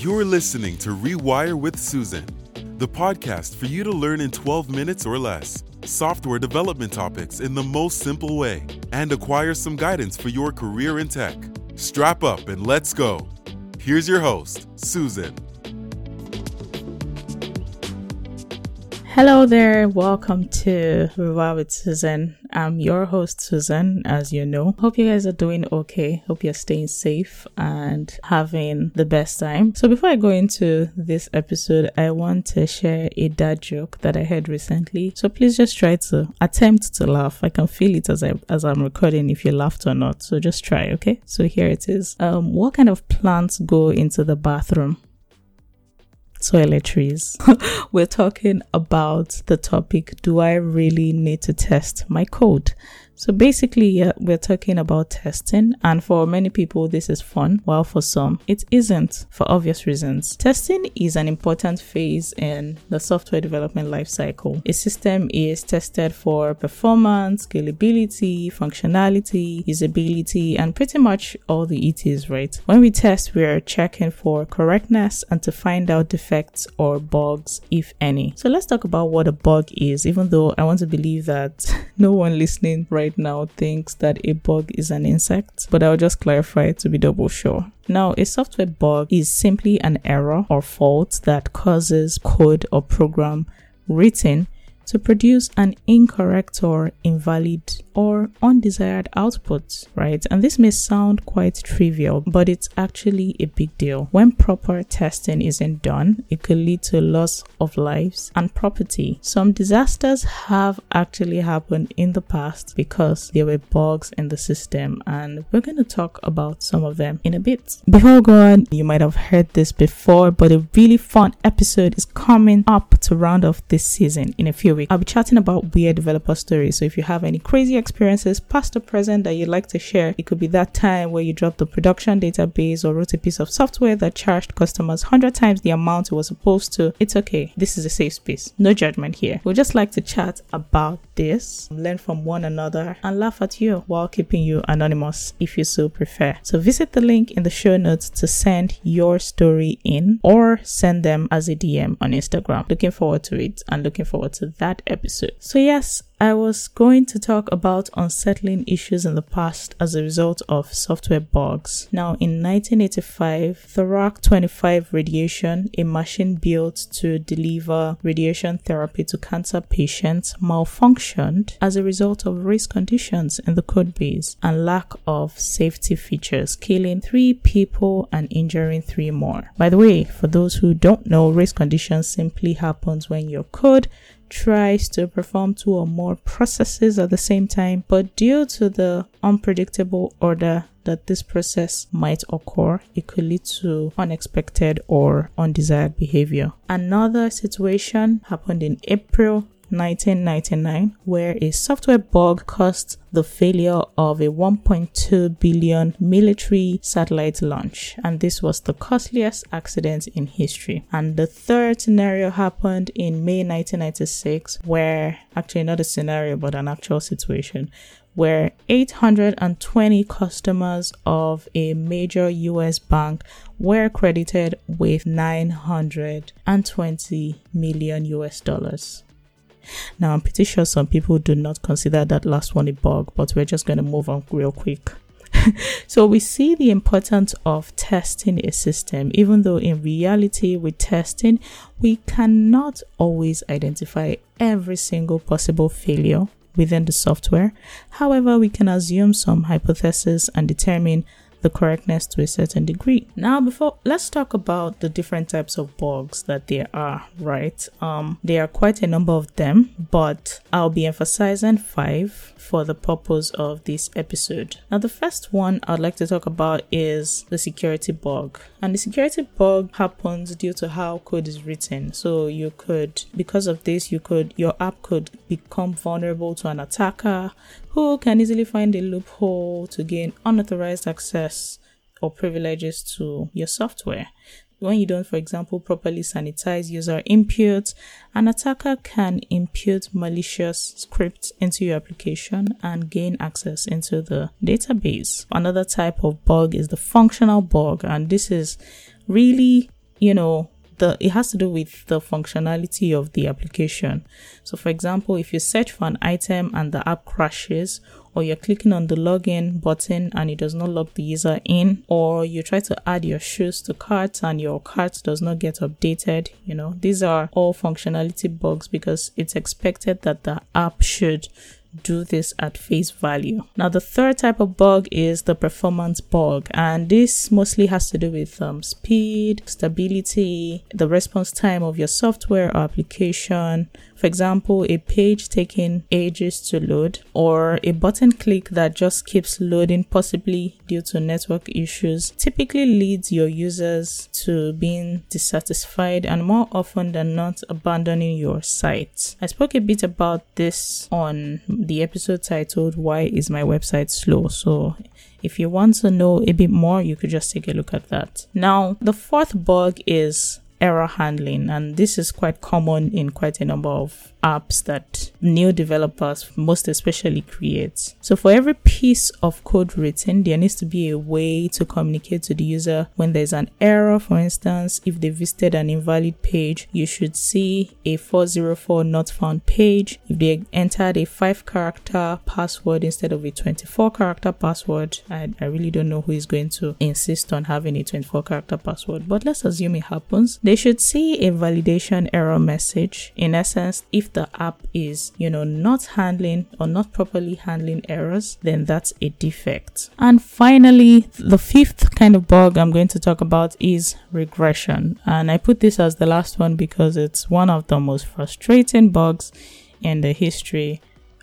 You're listening to Rewire with Susan, the podcast for you to learn in 12 minutes or less software development topics in the most simple way and acquire some guidance for your career in tech. Strap up and let's go. Here's your host, Susan. Hello there, welcome to Rewire with Susan. I'm your host, Susan, as you know. Hope you guys are doing okay. Hope you're staying safe and having the best time. So, before I go into this episode, I want to share a dad joke that I heard recently. So, please just try to attempt to laugh. I can feel it as, I, as I'm recording if you laughed or not. So, just try, okay? So, here it is. Um, what kind of plants go into the bathroom? Toiletries. We're talking about the topic Do I really need to test my code? So basically, we're talking about testing, and for many people, this is fun, while for some, it isn't for obvious reasons. Testing is an important phase in the software development lifecycle. A system is tested for performance, scalability, functionality, usability, and pretty much all the ETs, right? When we test, we're checking for correctness and to find out defects or bugs, if any. So let's talk about what a bug is, even though I want to believe that no one listening right right now thinks that a bug is an insect, but I'll just clarify to be double sure. Now, a software bug is simply an error or fault that causes code or program written to produce an incorrect or invalid or undesired output, right? And this may sound quite trivial, but it's actually a big deal. When proper testing isn't done, it could lead to loss of lives and property. Some disasters have actually happened in the past because there were bugs in the system, and we're going to talk about some of them in a bit. Before we go on, you might have heard this before, but a really fun episode is coming up to round off this season in a few I'll be chatting about weird developer stories, so if you have any crazy experiences, past or present, that you'd like to share. It could be that time where you dropped the production database or wrote a piece of software that charged customers 100 times the amount it was supposed to. It's okay. This is a safe space. No judgment here. We'd just like to chat about this, learn from one another, and laugh at you while keeping you anonymous if you so prefer. So visit the link in the show notes to send your story in or send them as a DM on Instagram. Looking forward to it and looking forward to that episode. So, yes, I was going to talk about unsettling issues in the past as a result of software bugs. Now, in 1985, Therac 25 radiation, a machine built to deliver radiation therapy to cancer patients, malfunctioned as a result of race conditions in the code base and lack of safety features, killing three people and injuring three more. By the way, for those who don't know, race conditions simply happens when your code tries to perform two or more processes at the same time, but due to the unpredictable order that this process might occur, it could lead to unexpected or undesired behavior. Another situation happened in April 1999, where a software bug caused the failure of a 1.2 billion military satellite launch, and this was the costliest accident in history. And the third scenario happened in May 1996, where actually not a scenario but an actual situation where 820 customers of a major US bank were credited with 920 million US dollars. Now, I'm pretty sure some people do not consider that last one a bug, but we're just going to move on real quick. so we see the importance of testing a system, even though in reality, with testing, we cannot always identify every single possible failure within the software. However, we can assume some hypothesis and determine the correctness to a certain degree. Now, before let's talk about the different types of bugs that there are, right? Um, there are quite a number of them, but I'll be emphasizing five for the purpose of this episode. Now, the first one I'd like to talk about is the security bug. And the security bug happens due to how code is written. So you could, because of this, you could, your app could become vulnerable to an attacker who can easily find a loophole to gain unauthorized access or privileges to your software when you don't, for example, properly sanitize user inputs, an attacker can impute malicious scripts into your application and gain access into the database. Another type of bug is the functional bug, and this is really you know, the it has to do with the functionality of the application. So for example, if you search for an item and the app crashes or you're clicking on the login button and it does not log the user in, or you try to add your shoes to cart and your cart does not get updated, you know, these are all functionality bugs because it's expected that the app should do this at face value. Now, the third type of bug is the performance bug, and this mostly has to do with um, speed, stability, the response time of your software or application, for example, a page taking ages to load or a button click that just keeps loading, possibly due to network issues, typically leads your users to being dissatisfied and more often than not abandoning your site. I spoke a bit about this on the episode titled Why is my website slow? So if you want to know a bit more, you could just take a look at that. Now, the fourth bug is error handling and this is quite common in quite a number of apps that new developers most especially create. So for every piece of code written, there needs to be a way to communicate to the user when there's an error. For instance, if they visited an invalid page, you should see a 404 not found page. If they entered a five character password instead of a 24 character password, I, I really don't know who is going to insist on having a 24 character password, but let's assume it happens. They should see a validation error message. In essence, if the app is, you know, not handling or not properly handling errors, then that's a defect. And finally, the fifth kind of bug I'm going to talk about is regression. And I put this as the last one because it's one of the most frustrating bugs in the history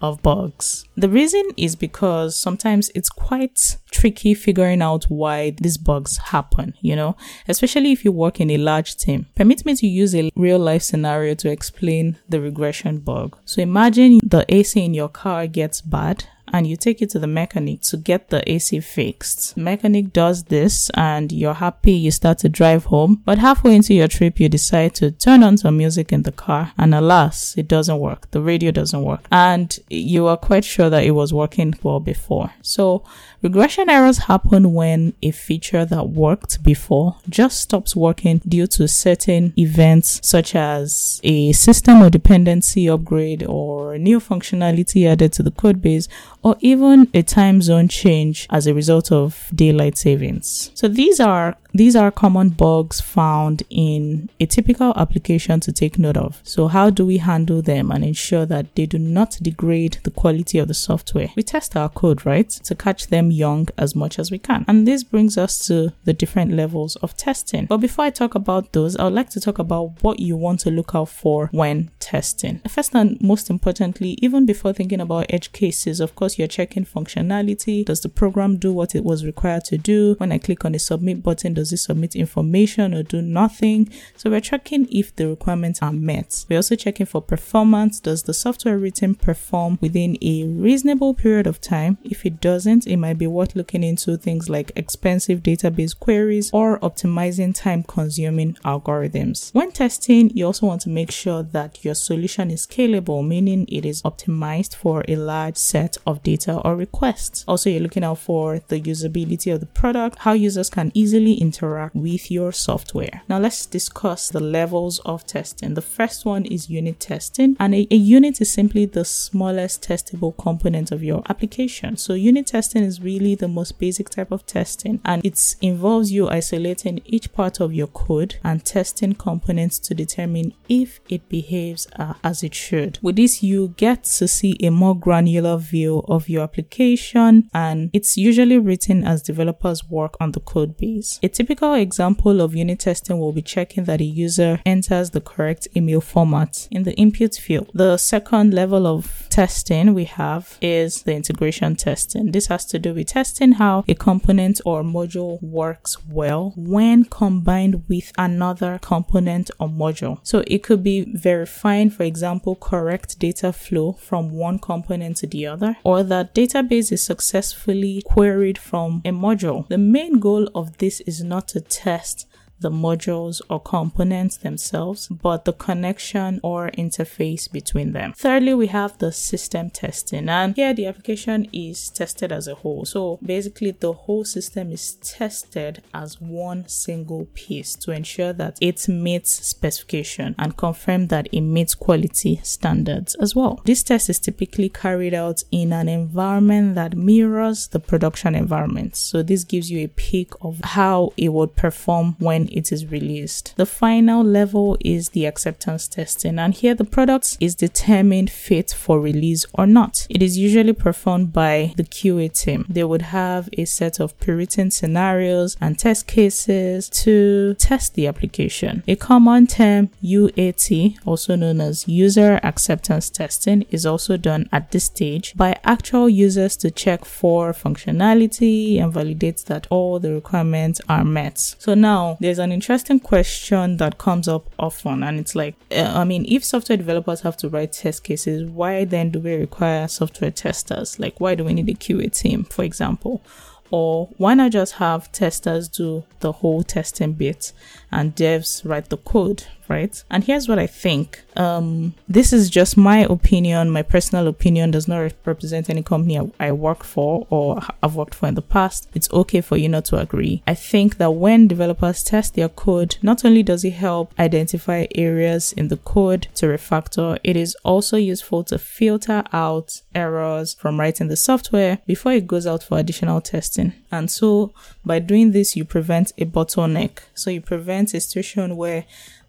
of bugs. The reason is because sometimes it's quite tricky figuring out why these bugs happen, you know, especially if you work in a large team. Permit me to use a real life scenario to explain the regression bug. So imagine the AC in your car gets bad and you take it to the mechanic to get the AC fixed. mechanic does this and you're happy you start to drive home, but halfway into your trip you decide to turn on some music in the car and alas, it doesn't work. The radio doesn't work and you are quite sure that it was working well before. So regression errors happen when a feature that worked before just stops working due to certain events such as a system or dependency upgrade or new functionality added to the code base or even a time zone change as a result of daylight savings. So these are these are common bugs found in a typical application to take note of. So how do we handle them and ensure that they do not degrade the quality of the software? We test our code, right? To catch them young as much as we can. And this brings us to the different levels of testing. But before I talk about those, I would like to talk about what you want to look out for when testing. First and most importantly, even before thinking about edge cases, of course, you're checking functionality. Does the program do what it was required to do? When I click on the submit button, does it submit information or do nothing? So we're checking if the requirements are met. We're also checking for performance. Does the software written perform within a reasonable period of time? If it doesn't, it might be worth looking into things like expensive database queries or optimizing time consuming algorithms. When testing, you also want to make sure that your solution is scalable, meaning it is optimized for a large set of data or requests. Also, you're looking out for the usability of the product, how users can easily interact with your software. Now, let's discuss the levels of testing. The first one is unit testing, and a, a unit is simply the smallest testable component of your application. So, unit testing is really the most basic type of testing, and it involves you isolating each part of your code and testing components to determine if it behaves uh, as it should. With this, you get to see a more granular view of your application, and it's usually written as developers work on the code base. A typical example of unit testing will be checking that a user enters the correct email format in the input field. The second level of testing we have is the integration testing. This has to do with testing how a component or module works well when combined with another component or module. So it could be verifying, for example, correct data flow from one component to the other, or that database is successfully queried from a module. The main goal of this is not to test the modules or components themselves, but the connection or interface between them. Thirdly, we have the system testing, and here the application is tested as a whole. So basically, the whole system is tested as one single piece to ensure that it meets specification and confirm that it meets quality standards as well. This test is typically carried out in an environment that mirrors the production environment. So this gives you a peek of how it would perform when it is released. The final level is the acceptance testing, and here the product is determined fit for release or not. It is usually performed by the QA team. They would have a set of pre-written scenarios and test cases to test the application. A common term UAT, also known as user acceptance testing, is also done at this stage by actual users to check for functionality and validate that all the requirements are met. So now there's an interesting question that comes up often, and it's like, uh, I mean, if software developers have to write test cases, why then do we require software testers? Like, why do we need a QA team, for example? Or why not just have testers do the whole testing bit and devs write the code, right? And here's what I think. Um, this is just my opinion. My personal opinion does not represent any company I, work for or I've worked for in the past. It's okay for you not to agree. I think that when developers test their code, not only does it help identify areas in the code to refactor, it is also useful to filter out errors from writing the software before it goes out for additional testing. And so by doing this, you prevent a bottleneck. So you prevent a situation where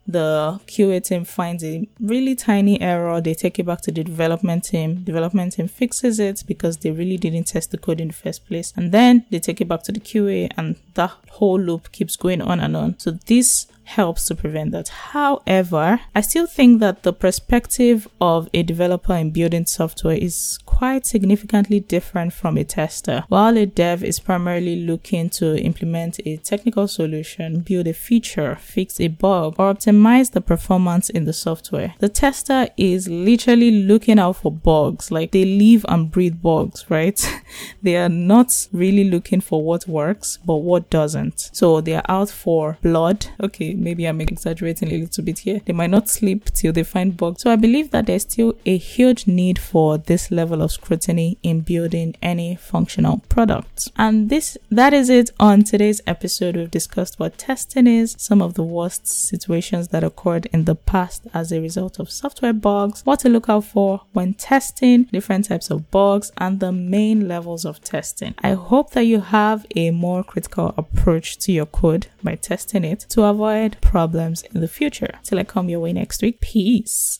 the QA team finds a really tiny error, they take it back to the development team. Development team fixes it because they really didn't test the code in the first place. And then they take it back to the QA and that whole loop keeps going on and on. So this helps to prevent that. However, I still think that the perspective of a developer in building software is quite significantly different from a tester. While a dev is primarily looking to implement a technical solution, build a feature, fix a bug, or optimize the performance in the software, the tester is literally looking out for bugs. Like they live and breathe bugs, right? they are not really looking for what works, but what doesn't. So they are out for blood. Okay, maybe I'm exaggerating a little bit here. They might not sleep till they find bugs. So I believe that there's still a huge need for this level of scrutiny in building any functional product. And this that is it on today's episode. We've discussed what testing is, some of the worst situations that occurred in the past as a result of software bugs, what to look out for when testing, different types of bugs, and the main levels of testing. I hope that you have a more critical approach to your code by testing it to avoid avoid problems in the future. Till I come your way next week, peace.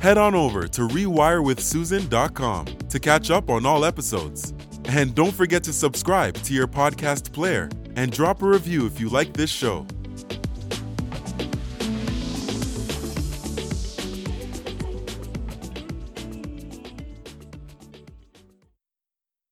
Head on over to rewirewithsusan.com to catch up on all episodes. And don't forget to subscribe to your podcast player and drop a review if you like this show.